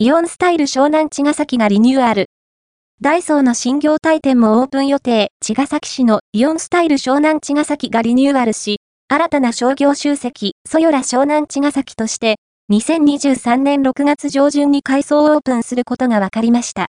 イオンスタイル湘南茅ヶ崎がリニューアル。ダイソーの新業態店もオープン予定、茅ヶ崎市のイオンスタイル湘南茅ヶ崎がリニューアルし、新たな商業集積、ソヨラ湘南茅ヶ崎として、2023年6月上旬に改装オープンすることが分かりました。